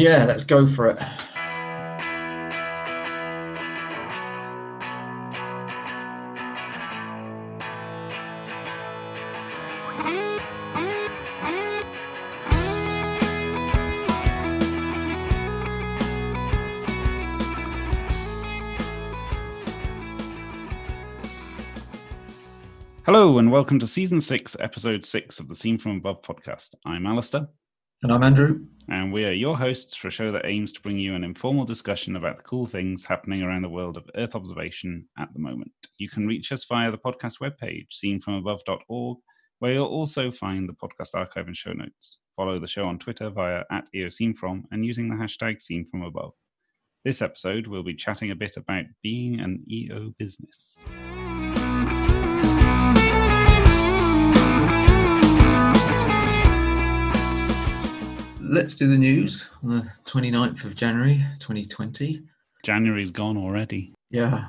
Yeah, let's go for it. Hello, and welcome to season six, episode six of the Scene from Above podcast. I'm Alastair, And I'm Andrew. And we are your hosts for a show that aims to bring you an informal discussion about the cool things happening around the world of Earth observation at the moment. You can reach us via the podcast webpage, scenefromabove.org, where you'll also find the podcast archive and show notes. Follow the show on Twitter via at EOSceneFrom and using the hashtag Scene From Above. This episode, we'll be chatting a bit about being an EO business. Let's do the news on the 29th of January 2020. January's gone already. Yeah.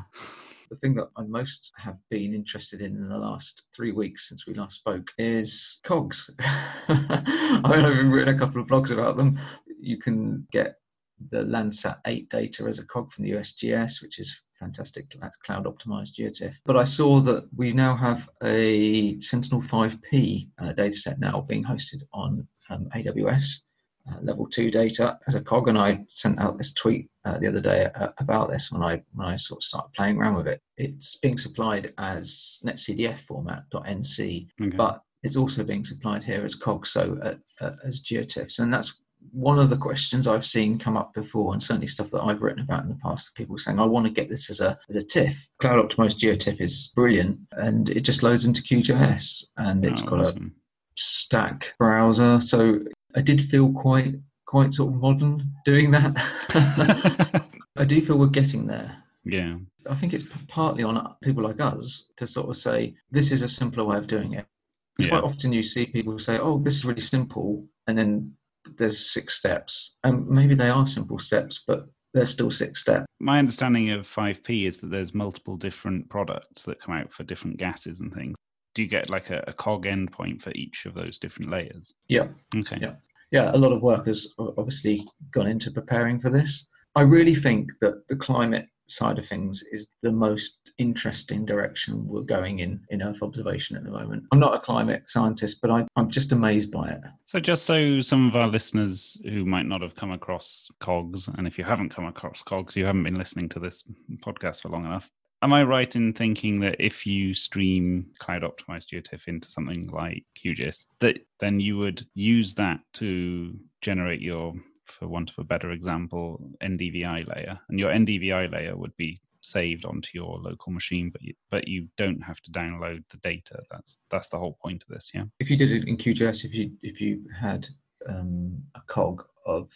The thing that I most have been interested in in the last three weeks since we last spoke is COGS. I mean, I've written a couple of blogs about them. You can get the Landsat 8 data as a COG from the USGS, which is fantastic. Cloud optimized GeoTIFF. But I saw that we now have a Sentinel 5P uh, dataset now being hosted on um, AWS. Uh, level two data as a cog, and I sent out this tweet uh, the other day uh, about this when I when I sort of started playing around with it. It's being supplied as NetCDF format .nc, Okay. but it's also being supplied here as cog, so uh, uh, as GeoTIFFs, and that's one of the questions I've seen come up before, and certainly stuff that I've written about in the past. People saying, "I want to get this as a as a TIFF." Cloud optimized GeoTIFF is brilliant, and it just loads into QGIS, and it's Oh, got a stack browser. So I did feel quite quite sort of modern doing that. I do feel we're getting there. yeah. I think it's partly on people like us to sort of say this is a simpler way of doing it. Yeah. Quite often you see people say, "Oh, this is really simple," and then there's six steps, and maybe they are simple steps, but they're still six steps. My understanding of 5P is that there's multiple different products that come out for different gases and things. Do you get like a, a cog endpoint for each of those different layers? Yeah. Okay. Yeah. Yeah, a lot of work has obviously gone into preparing for this. I really think that the climate side of things is the most interesting direction we're going in in Earth observation at the moment. I'm not a climate scientist, but I, I'm just amazed by it. So, just so some of our listeners who might not have come across cogs, and if you haven't come across cogs, you haven't been listening to this podcast for long enough. Am I right in thinking that if you stream cloud optimized GeoTIFF into something like QGIS, that then you would use that to generate your, for want of a better example, NDVI layer, and your NDVI layer would be saved onto your local machine, but you, but you don't have to download the data. That's that's the whole point of this, yeah. If you did it in QGIS, if you if you had um, a cog of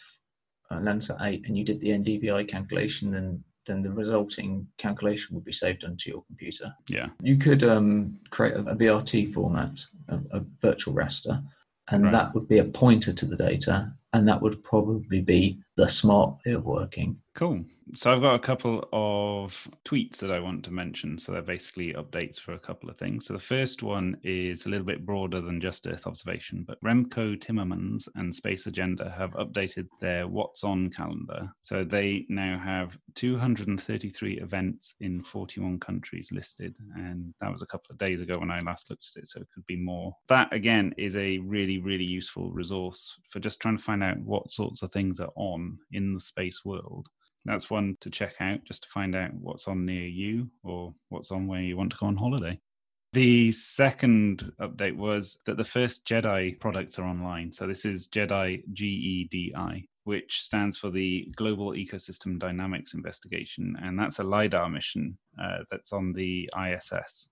uh, Landsat 8 and you did the NDVI calculation, then then the resulting calculation would be saved onto your computer. Yeah. You could um, create a, a VRT format, a, a virtual raster, and Right. that would be a pointer to the data, and that would probably be the smart way of working. Cool. So I've got a couple of tweets that I want to mention. So they're basically updates for a couple of things. So the first one is a little bit broader than just Earth observation, but Remco Timmermans and Space Agenda have updated their What's On calendar. So they now have 233 events in 41 countries listed. And that was a couple of days ago when I last looked at it. So it could be more. That again is a really, really useful resource for just trying to find out what sorts of things are on in the space world. That's one to check out just to find out what's on near you or what's on where you want to go on holiday. The second update was that the first GEDI products are online. So this is Jedi GEDI, which stands for the Global Ecosystem Dynamics Investigation. And that's a LIDAR mission uh, that's on the ISS,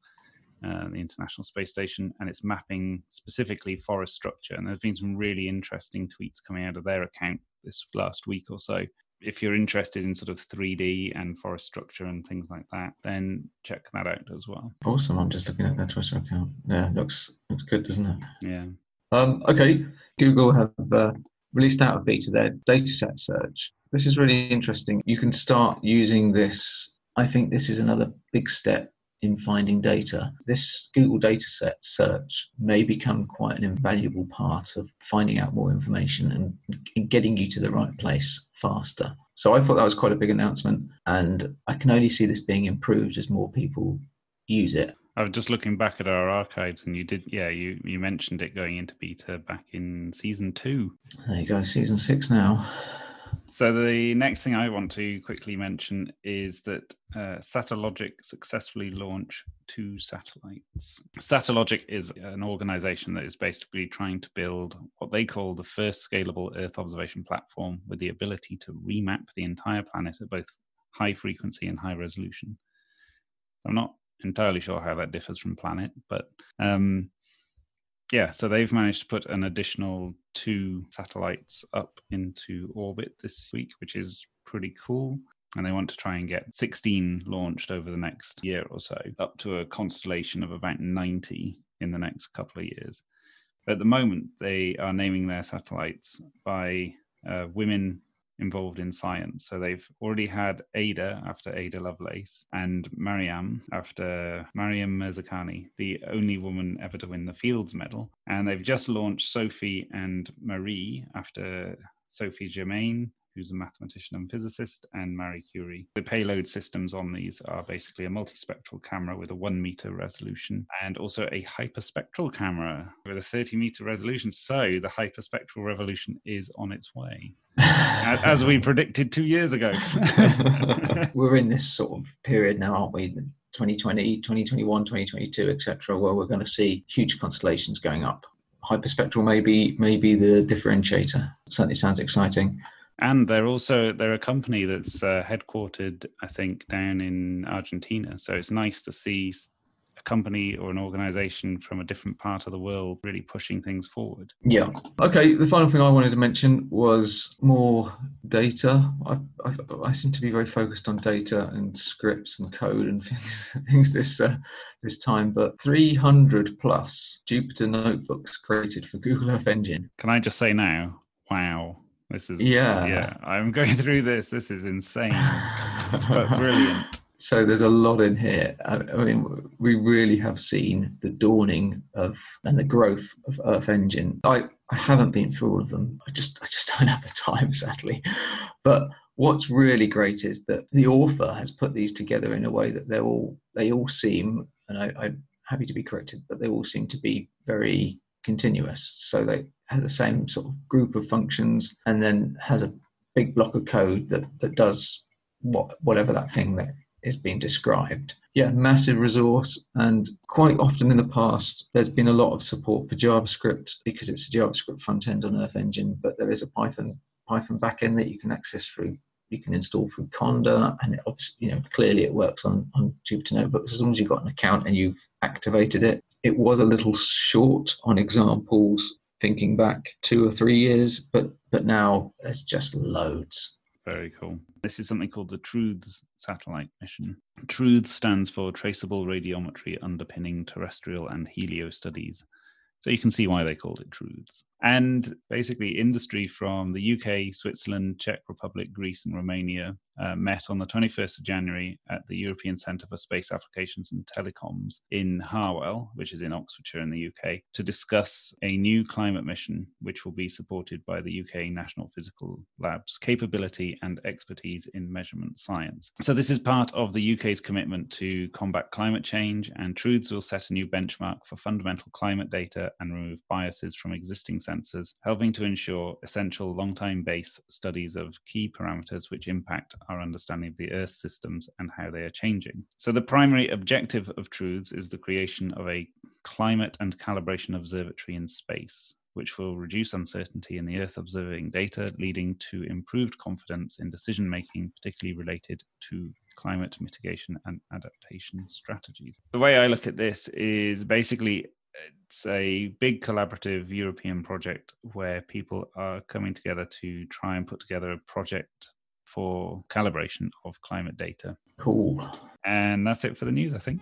uh, the International Space Station, and it's mapping specifically forest structure. And there's been some really interesting tweets coming out of their account this last week or so if you're interested in sort of 3D and forest structure and things like that, then check that out as well. Awesome. I'm just looking at their Twitter account. Yeah, looks looks good, doesn't it? Yeah. Um, okay, Google have uh, released out of beta their dataset search. This is really interesting. You can start using this. I think this is another big step in finding data. This Google dataset search may become quite an invaluable part of finding out more information and, getting you to the right place faster. So I thought that was quite a big announcement, and I can only see this being improved as more people use it. I was just looking back at our archives, and you did, yeah, you you mentioned it going into beta back in season two. There you go, season six now. So the next thing I want to quickly mention is that uh, Satellogic successfully launched two satellites. Satellogic is an organization that is basically trying to build what they call the first scalable Earth observation platform with the ability to remap the entire planet at both high frequency and high resolution. I'm not entirely sure how that differs from Planet, but um, yeah, so they've managed to put an additional two satellites up into orbit this week, which is pretty cool. And they want to try and get 16 launched over the next year or so, up to a constellation of about 90 in the next couple of years. But at the moment, they are naming their satellites by uh, women involved in science. So they've already had Ada after Ada Lovelace and Maryam after Maryam Mirzakhani, the only woman ever to win the Fields Medal. And they've just launched Sophie and Marie after Sophie Germain who's a mathematician and physicist, and Marie Curie. The payload systems on these are basically a multispectral camera with a one meter resolution and also a hyperspectral camera with a 30 meter resolution. So the hyperspectral revolution is on its way. as we predicted two years ago. we're in this sort of period now, aren't we? 2020, 2021, 2022, etc., where we're going to see huge constellations going up. Hyperspectral may be, may be the differentiator. Certainly sounds exciting. And they're also they're a company that's uh, headquartered, I think, down in Argentina. So it's nice to see a company or an organization from a different part of the world really pushing things forward. Yeah. Okay. The final thing I wanted to mention was more data. I, I, I seem to be very focused on data and scripts and code and things, things this uh, this time. But 300 plus Jupyter notebooks created for Google Earth Engine. Can I just say now? Wow this is yeah, yeah. I'm going through this. This is insane, but brilliant. So there's a lot in here. I, mean, we really have seen the dawning of and the growth of Earth Engine. I, I haven't been through all of them. I just I just don't have the time, sadly. But what's really great is that the author has put these together in a way that they're all they all seem, and I, I'm happy to be corrected, but they all seem to be very continuous. So they has the same sort of group of functions and then has a big block of code that, that does what whatever that thing that is being described. Yeah, massive resource, and quite often in the past, there's been a lot of support for JavaScript because it's a JavaScript front end on Earth Engine, but there is a Python Python backend that you can access through. You can install through Conda, and it, you know clearly it works on on Jupyter Notebooks as long as you've got an account and you've activated it. It was a little short on examples thinking back two or three years, but but now there's just loads. Very cool. This is something called the TRUTHS satellite mission. TRUTHS stands for Traceable Radiometry Underpinning Terrestrial and Helio Studies. So you can see why they called it TRUTHS. And basically, industry from the UK, Switzerland, Czech Republic, Greece, and Romania uh, met on the 21st of January at the European Centre for Space Applications and Telecoms in Harwell, which is in Oxfordshire in the UK, to discuss a new climate mission which will be supported by the UK National Physical Lab's capability and expertise in measurement science. So, this is part of the UK's commitment to combat climate change, and TRUTHS will set a new benchmark for fundamental climate data and remove biases from existing sensors, helping to ensure essential long time base studies of key parameters which impact our understanding of the Earth systems and how they are changing. So, the primary objective of TRUTHS is the creation of a climate and calibration observatory in space. Which will reduce uncertainty in the Earth observing data, leading to improved confidence in decision making, particularly related to climate mitigation and adaptation strategies. The way I look at this is basically it's a big collaborative European project where people are coming together to try and put together a project for calibration of climate data. Cool. And that's it for the news, I think.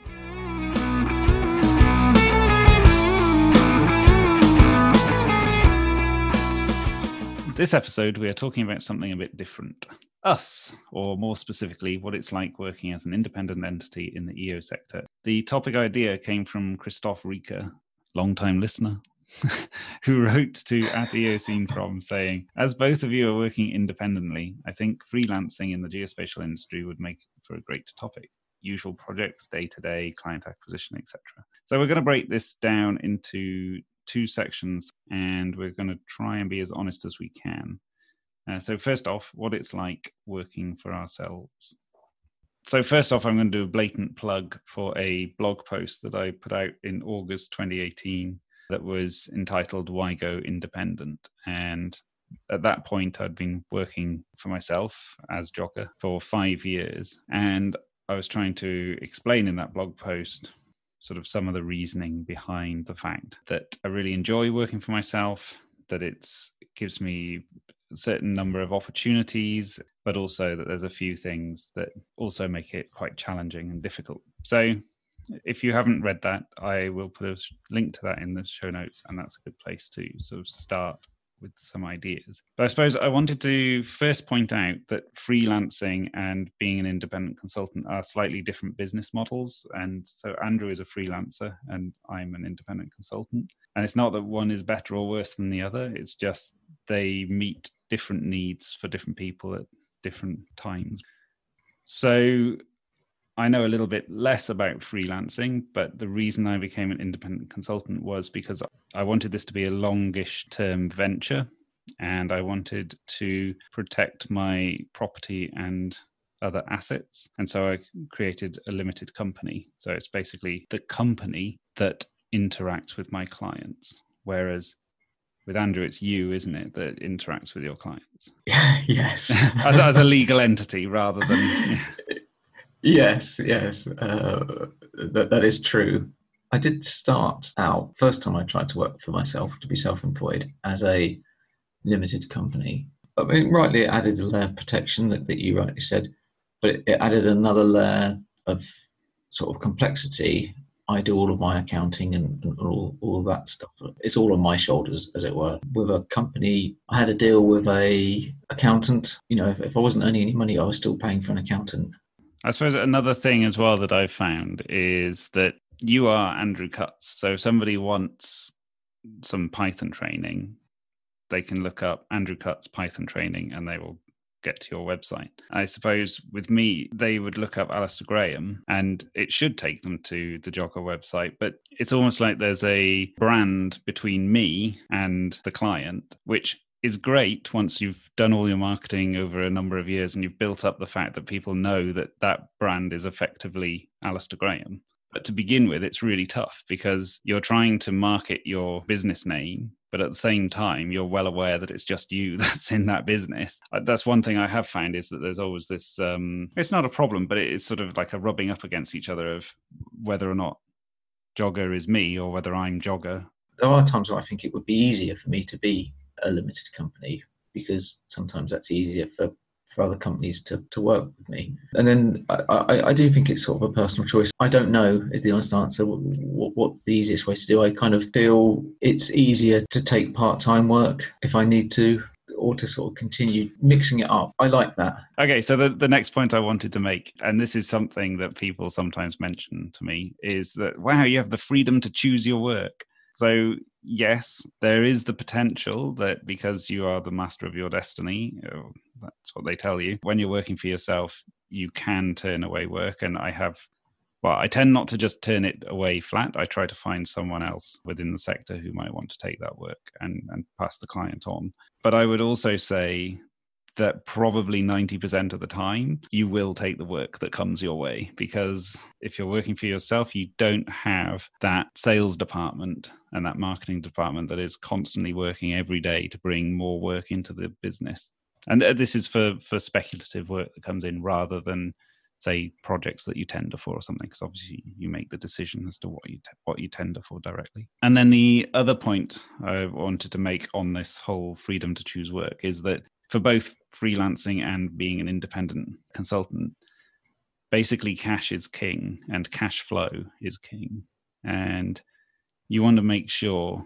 This episode, we are talking about something a bit different. us, or more specifically, what it's like working as an independent entity in the EO sector. The topic idea came from Christoph Rieker, long-time listener, who wrote to at EOSceneFrom saying, as both of you are working independently, I think freelancing in the geospatial industry would make for a great topic. Usual projects, day to day, client acquisition, etc. So we're going to break this down into two sections and we're going to try and be as honest as we can. Uh, so, first off, what it's like working for ourselves. So, first off, I'm going to do a blatant plug for a blog post that I put out in August 2018 that was entitled Why Go Independent. And at that point, I'd been working for myself as Geoger for five years. And I was trying to explain in that blog post sort of some of the reasoning behind the fact that I really enjoy working for myself, that it gives me a certain number of opportunities, but also that there's a few things that also make it quite challenging and difficult. So if you haven't read that, I will put a link to that in the show notes, and that's a good place to sort of start with some ideas. But I suppose I wanted to first point out that freelancing and being an independent consultant are slightly different business models. And so Andrew is a freelancer and I'm an independent consultant. And it's not that one is better or worse than the other, it's just they meet different needs for different people at different times. So I know a little bit less about freelancing, but the reason I became an independent consultant was because I wanted this to be a longish term venture and I wanted to protect my property and other assets. And so I created a limited company. So it's basically the company that interacts with my clients. Whereas with Andrew, it's you, isn't it, that interacts with your clients? yes. as, as, a legal entity rather than. Yes, yes, uh, that, that is true. I did start out, first time I tried to work for myself, to be self employed, as a limited company. I mean, rightly, it added a layer of protection that, that you rightly said, but it, it added another layer of sort of complexity. I do all of my accounting and, and all, all that stuff. It's all on my shoulders, as it were. With a company, I had a deal with a accountant. You know, if, if I wasn't earning any money, I was still paying for an accountant I suppose another thing as well that I've found is that you are Andrew Cutts. So if somebody wants some Python training, they can look up Andrew Cutts Python training and they will get to your website. I suppose with me, they would look up Alastair Graham and it should take them to the Geoger website. But it's almost like there's a brand between me and the client, which is great once you've done all your marketing over a number of years and you've built up the fact that people know that that brand is effectively Alastair Graham. But to begin with, it's really tough because you're trying to market your business name, but at the same time, you're well aware that it's just you that's in that business. Uh, that's one thing I have found is that there's always this. Um, it's not a problem, but it's sort of like a rubbing up against each other of whether or not Geoger is me or whether I'm Geoger. There are times where I think it would be easier for me to be a limited company because sometimes that's easier for, for other companies to, to work with me. And then I, I, I do think it's sort of a personal choice. I don't know is the honest answer what, what's the easiest way to do. I kind of feel it's easier to take part time work if I need to or to sort of continue mixing it up. I like that. Okay, so the, the next point I wanted to make, and this is something that people sometimes mention to me, is that wow, you have the freedom to choose your work. So, yes, there is the potential that because you are the master of your destiny, uh, that's what they tell you, when you're working for yourself, you can turn away work. And I have, well, I tend not to just turn it away flat. I try to find someone else within the sector who might want to take that work and, and pass the client on. But I would also say that probably 90% of the time you will take the work that comes your way. Because if you're working for yourself you don't have that sales department and that marketing department that is constantly working every day to bring more work into the business. And uh, this is for for speculative work that comes in rather than say projects that you tender for or something because obviously you make the decision as to what you te- what you tender for directly. And then the other point i wanted to make on this whole freedom to choose work is that for both freelancing and being an independent consultant, basically cash is king and cash flow is king. And you want to make sure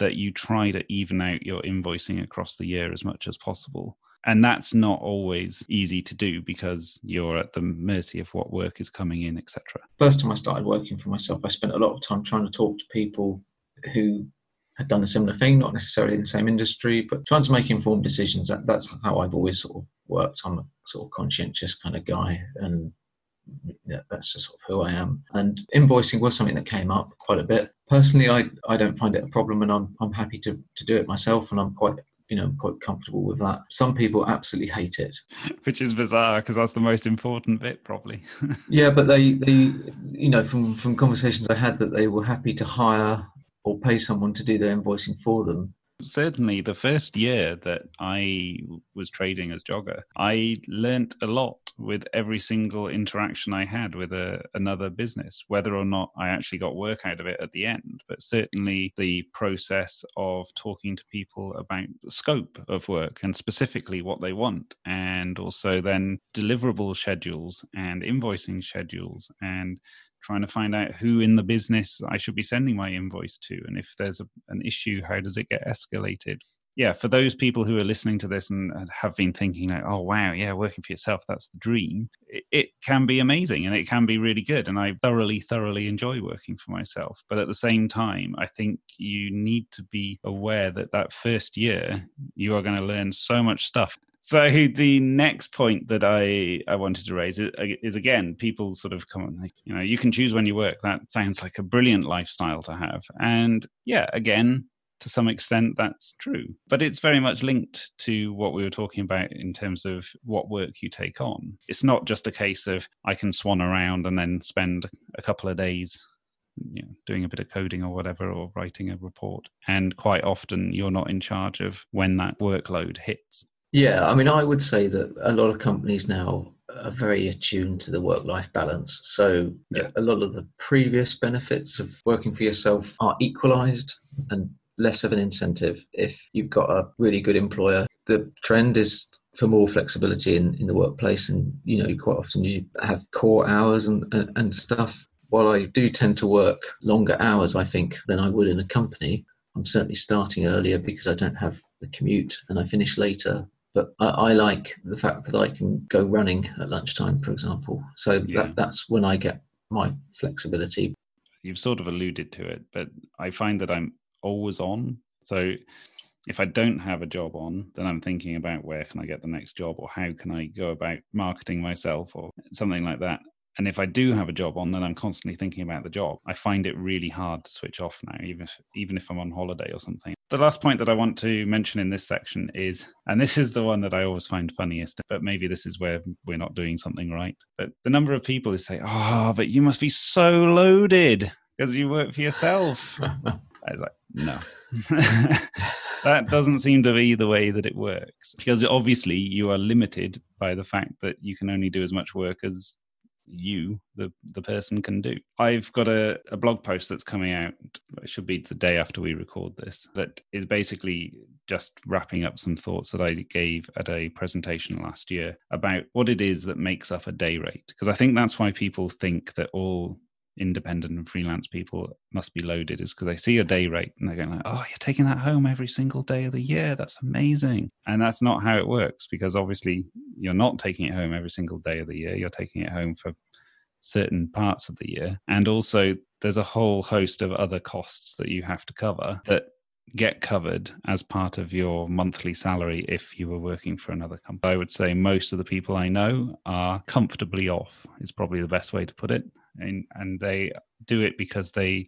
that you try to even out your invoicing across the year as much as possible. And that's not always easy to do because you're at the mercy of what work is coming in, etc. First time I started working for myself, I spent a lot of time trying to talk to people who had done a similar thing, not necessarily in the same industry, but trying to make informed decisions. That, that's how I've always sort of worked. I'm a sort of conscientious kind of guy, and that's just sort of who I am. And invoicing was something that came up quite a bit. Personally, I, I don't find it a problem, and I'm I'm happy to to do it myself, and I'm quite you know quite comfortable with that. Some people absolutely hate it, which is bizarre because that's the most important bit, probably. yeah, but they they you know from from conversations I had that they were happy to hire or pay someone to do their invoicing for them certainly the first year that I was trading as geoger, I learnt a lot with every single interaction I had with a, another business, whether or not I actually got work out of it at the end. But certainly the process of talking to people about the scope of work and specifically what they want, and also then deliverable schedules and invoicing schedules and trying to find out who in the business I should be sending my invoice to. And if there's a, an issue, how does it get escalated? Yeah, for those people who are listening to this and have been thinking, like, oh, wow, yeah, working for yourself, that's the dream, it, it can be amazing and it can be really good. And I thoroughly, thoroughly enjoy working for myself. But at the same time, I think you need to be aware that that first year, you are going to learn so much stuff so the next point that I, I wanted to raise is, is again, people sort of come like, you know, you can choose when you work. That sounds like a brilliant lifestyle to have. And yeah, again, to some extent, that's true. But it's very much linked to what we were talking about in terms of what work you take on. It's not just a case of I can swan around and then spend a couple of days you know, doing a bit of coding or whatever, or writing a report. And quite often, you're not in charge of when that workload hits. Yeah, I mean, I would say that a lot of companies now are very attuned to the work life balance. So yeah. a lot of the previous benefits of working for yourself are equalized and less of an incentive if you've got a really good employer. The trend is for more flexibility in, in the workplace and you know quite often you have core hours and, and, and stuff while i do tend to work longer hours i think than i would in a company i'm certainly starting earlier because i don't have the commute and i finish later but I, I, like the fact that I can go running at lunchtime, for example. So yeah. that, that's when I get my flexibility. You've sort of alluded to it, but I find that I'm always on. So if I don't have a job on, then I'm thinking about where can I get the next job or how can I go about marketing myself or something like that. And if I do have a job on, then I'm constantly thinking about the job. I find it really hard to switch off now, even if, even if I'm on holiday or something. The last point that I want to mention in this section is, and this is the one that I always find funniest, but maybe this is where we're not doing something right. But the number of people who say, "Oh, but you must be so loaded because you work for yourself." I was like, no. that doesn't seem to be the way that it works because obviously you are limited by the fact that you can only do as much work as you, the the person, can do. I've got a, a blog post that's coming out. It should be the day after we record this. That is basically just wrapping up some thoughts that I gave at a presentation last year about what it is that makes up a day rate. Because I think that's why people think that all independent and freelance people must be loaded is because they see a day rate and they're going like, oh, you're taking that home every single day of the year. That's amazing. And that's not how it works because obviously you're not taking it home every single day of the year. You're taking it home for certain parts of the year. And also there's a whole host of other costs that you have to cover that get covered as part of your monthly salary if you were working for another company. I would say most of the people I know are comfortably off, is probably the best way to put it and, and they do it because they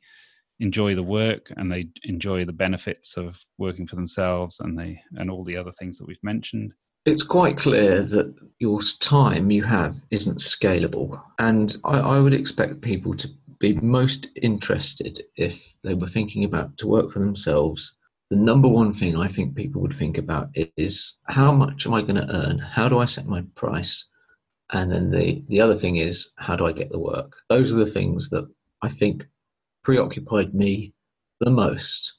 enjoy the work and they enjoy the benefits of working for themselves and they and all the other things that we've mentioned. It's quite clear that your time you have isn't scalable. And I, I, would expect people to be most interested if they were thinking about to work for themselves. The number one thing i think people would think about is how much am i going to earn? How do i set my price and then the, the other thing is, how do I get the work? Those are the things that I think preoccupied me the most.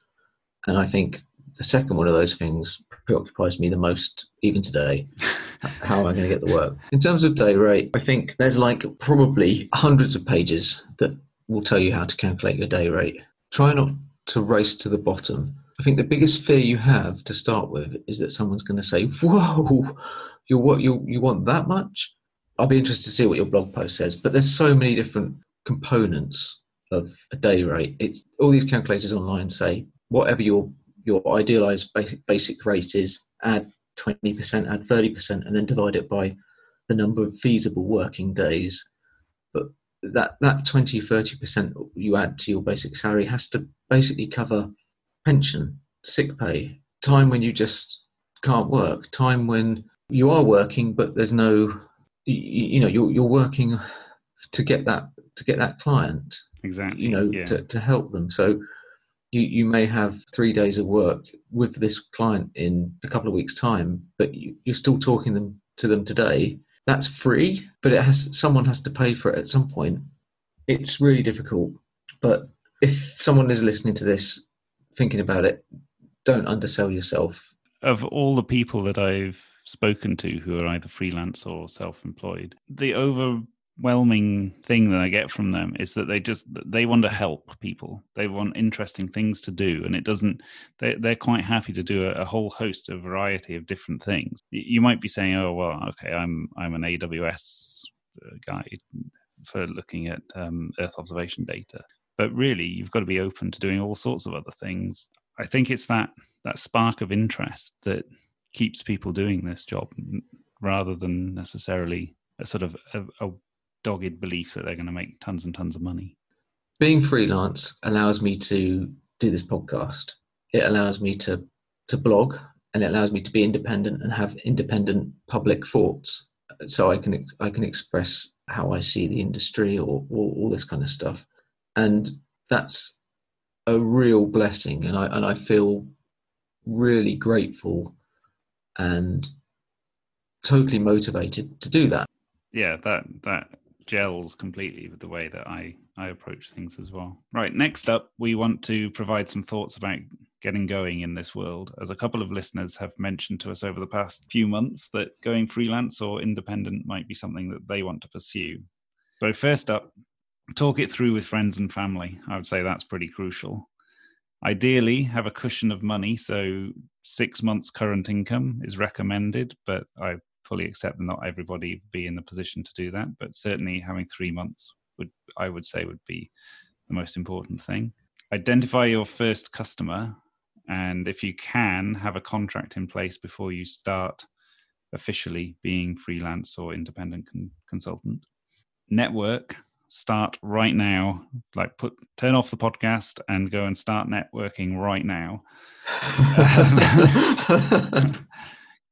And I think the second one of those things preoccupies me the most even today. how am I going to get the work? In terms of day rate, I think there's like probably hundreds of pages that will tell you how to calculate your day rate. Try not to race to the bottom. I think the biggest fear you have to start with is that someone's going to say, "Whoa, you what you you want that much?" I'll be interested to see what your blog post says. But there's so many different components of a day rate. It's all these calculators online say whatever your your idealized basic, basic rate is, add 20%, add 30%, and then divide it by the number of feasible working days. But that that 20 30% you add to your basic salary has to basically cover pension, sick pay, time when you just can't work, time when you are working but there's no you, you know you're you're working to get that to get that client exactly you know yeah. to, to help them. So you, you may have three days of work with this client in a couple of weeks time but you, you're still talking them to them today. That's free but it has someone has to pay for it at some point. It's really difficult but if someone is listening to this thinking about it don't undersell yourself. Of all the people that I've spoken to who are either freelance or self-employed, the overwhelming thing that I get from them is that they just they want to help people. They want interesting things to do, and it doesn't. They they're quite happy to do a, a whole host, a variety of different things. You might be saying, "Oh well, okay, I'm I'm an AWS uh, guy for looking at um, Earth observation data." But really, you've got to be open to doing all sorts of other things. I think it's that that spark of interest that keeps people doing this job rather than necessarily a sort of a, a dogged belief that they're going to make tons and tons of money. Being freelance allows me to do this podcast. It allows me to to blog and it allows me to be independent and have independent public thoughts so I can I can express how I see the industry or, or all this kind of stuff. And that's a real blessing and I and I feel really grateful and totally motivated to do that. Yeah, that that gels completely with the way that I I approach things as well. Right, next up, we want to provide some thoughts about getting going in this world. As a couple of listeners have mentioned to us over the past few months that going freelance or independent might be something that they want to pursue. So first up, talk it through with friends and family. I would say that's pretty crucial. Ideally, have a cushion of money, so six months current income is recommended, but I fully accept that not everybody be in the position to do that. But certainly, having three months would, I would say, would be the most important thing. Identify your first customer, and if you can, have a contract in place before you start officially being freelance or independent con- consultant. Network start right now like put turn off the podcast and go and start networking right now.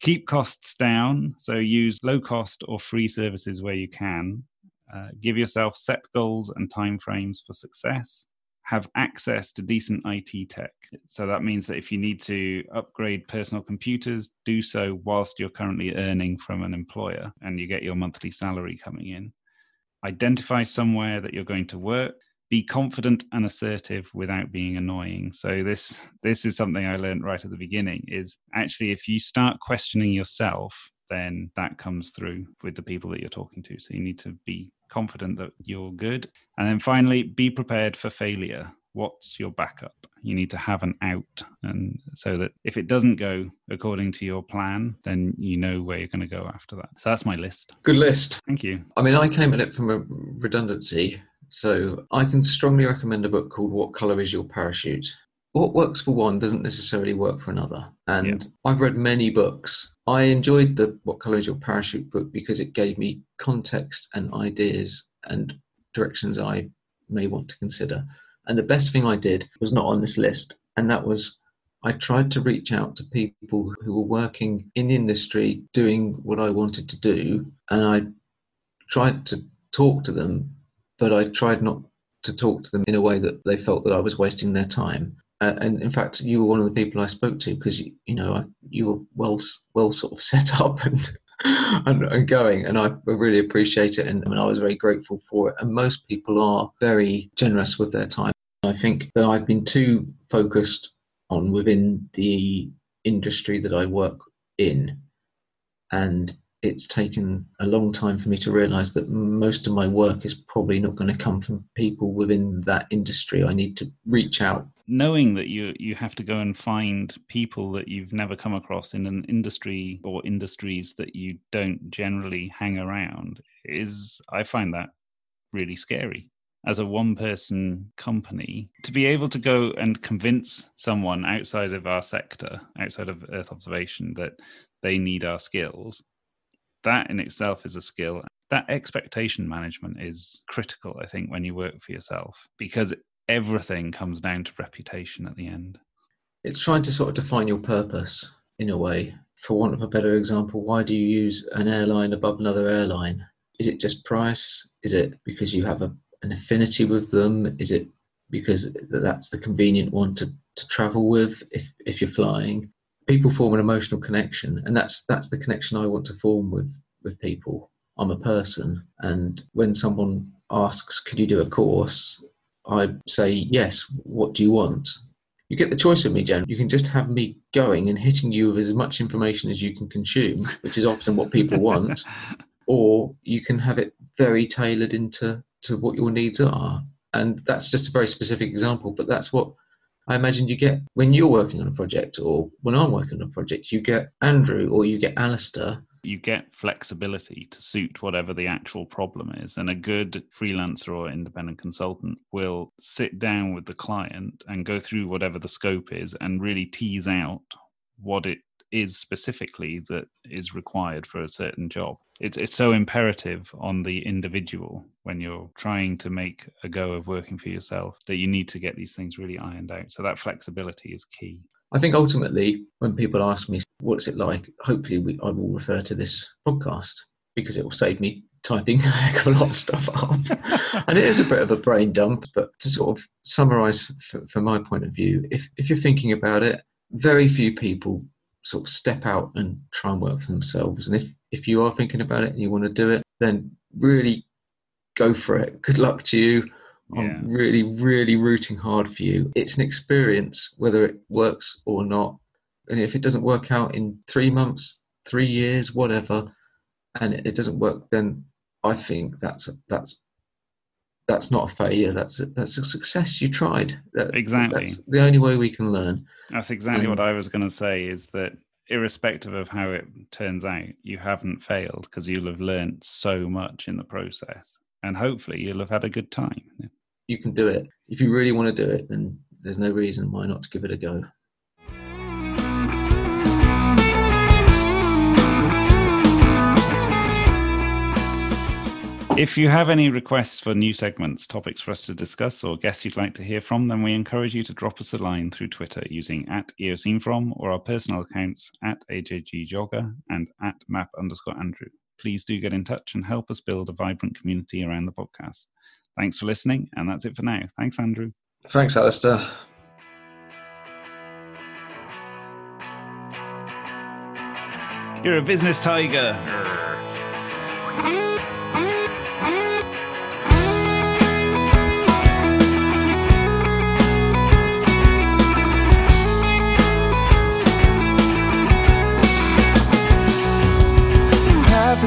Keep costs down so use low cost or free services where you can. Uh, give yourself set goals and timeframes for success. Have access to decent IT tech. So that means that if you need to upgrade personal computers, do so whilst you're currently earning from an employer and you get your monthly salary coming in identify somewhere that you're going to work be confident and assertive without being annoying. So this this is something i learned right at the beginning is actually if you start questioning yourself then that comes through with the people that you're talking to. So you need to be confident that you're good. And then finally be prepared for failure what's your backup? You need to have an out. And so that if it doesn't go according to your plan then you know where you're going to go after that. So that's my list. Good list. Thank you. I mean i came at it from a redundancy so i can strongly recommend a book called what color is your parachute? What works for one doesn't necessarily work for another. And yeah. i've read many books. I enjoyed the what color is your parachute book because it gave me context and ideas and directions i may want to consider and the best thing I did was not on this list, and that was I tried to reach out to people who were working in the industry doing what I wanted to do, and I tried to talk to them, but I tried not to talk to them in a way that they felt that I was wasting their time. Uh, and in fact, you were one of the people I spoke to because you, you know I, you were well well sort of set up and, and, and going, and I really appreciate it, and, and I was very grateful for it. And most people are very generous with their time. I think that I've been too focused on within the industry that I work in, and it's taken a long time for me to realize that most of my work is probably not going to come from people within that industry. I need to reach out. Knowing that you you have to go and find people that you've never come across in an industry or industries that you don't generally hang around is I find that really scary as a one person company to be able to go and convince someone outside of our sector outside of earth observation that they need our skills that in itself is a skill. That expectation management is critical, I think, when you work for yourself because everything comes down to reputation at the end. It's trying to sort of define your purpose in a way. For want of a better example, why do you use an airline above another airline? Is it just price? Is it because you have a, an affinity with them? Is it because that's the convenient one to, to travel with if, if you're flying? People form an emotional connection and that's that's the connection i want to form with with people. I'm a person and when someone asks could you do a course? I say yes what do you want? You get the choice of me jen. You can just have me going and hitting you with as much information as you can consume which is often what people want or you can have it very tailored into to what your needs are. And that's just a very specific example but that's what I imagine you get when you're working on a project or when I'm working on a project, you get Andrew or you get Alastair. You get flexibility to suit whatever the actual problem is. And a good freelancer or independent consultant will sit down with the client and go through whatever the scope is and really tease out what it is specifically that is required for a certain job. It's it's so imperative on the individual when you're trying to make a go of working for yourself that you need to get these things really ironed out. So that flexibility is key. I think ultimately, when people ask me what's it like, hopefully we, I will refer to this podcast because it will save me typing a heck of a lot of stuff up. and it is a bit of a brain dump, but to sort of summarize from my point of view, if, if you're thinking about it, very few people sort of step out and try and work for themselves. And if, if you are thinking about it and you want to do it, then really go for it. Good luck to you. Yeah. I'm really, really rooting hard for you. It's an experience, whether it works or not. And if it doesn't work out in three months, three years, whatever, and it doesn't work, then I think that's that's that's not a failure. That's a, that's a success. You tried. That, exactly. That's the only way we can learn. That's exactly what I was going to say. Is that irrespective of how it turns out, you haven't failed because you'll have learned so much in the process, and hopefully you'll have had a good time. You can do it if you really want to do it. Then there's no reason why not to give it a go. If you have any requests for new segments, topics for us to discuss, or guests you'd like to hear from, then we encourage you to drop us a line through Twitter using at eosine or our personal accounts at ajggeoger and at map underscore Andrew. Please do get in touch and help us build a vibrant community around the podcast. Thanks for listening, and that's it for now. Thanks, Andrew. Thanks, Alastair. You're a business tiger.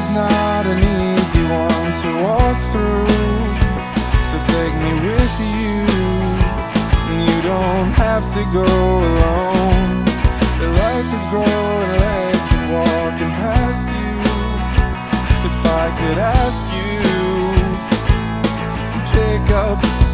Is not an easy one to walk through. So take me with you, you don't have to go alone. The life is growing legs and walking past you. If I could ask you, pick up the